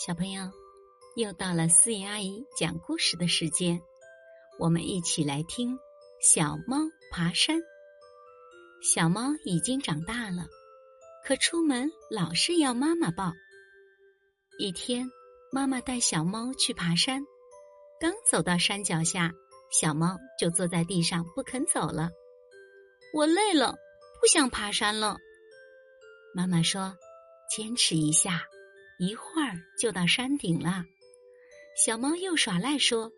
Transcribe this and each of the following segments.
小朋友，又到了思妍阿姨讲故事的时间，我们一起来听《小猫爬山》。小猫已经长大了，可出门老是要妈妈抱。一天，妈妈带小猫去爬山，刚走到山脚下，小猫就坐在地上不肯走了。我累了，不想爬山了。妈妈说：“坚持一下。”一会儿就到山顶了，小猫又耍赖说：“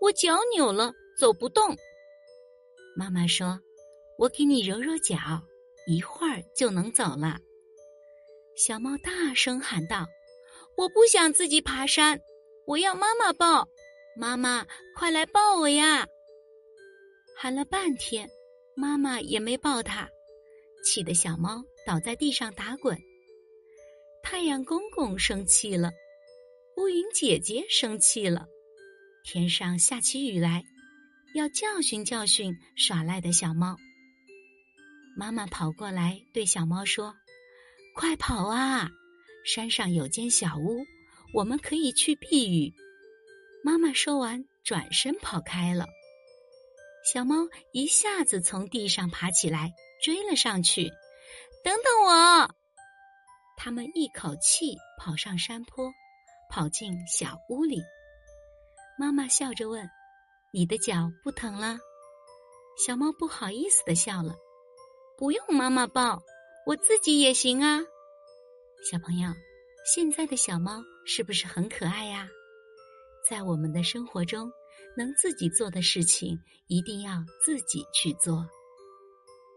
我脚扭了，走不动。”妈妈说：“我给你揉揉脚，一会儿就能走了。”小猫大声喊道：“我不想自己爬山，我要妈妈抱！妈妈，快来抱我呀！”喊了半天，妈妈也没抱它，气得小猫倒在地上打滚。太阳公公生气了，乌云姐姐生气了，天上下起雨来，要教训教训耍赖的小猫。妈妈跑过来对小猫说：“快跑啊！山上有间小屋，我们可以去避雨。”妈妈说完，转身跑开了。小猫一下子从地上爬起来，追了上去。“等等我！”他们一口气跑上山坡，跑进小屋里。妈妈笑着问：“你的脚不疼了？”小猫不好意思的笑了：“不用妈妈抱，我自己也行啊。”小朋友，现在的小猫是不是很可爱呀？在我们的生活中，能自己做的事情，一定要自己去做。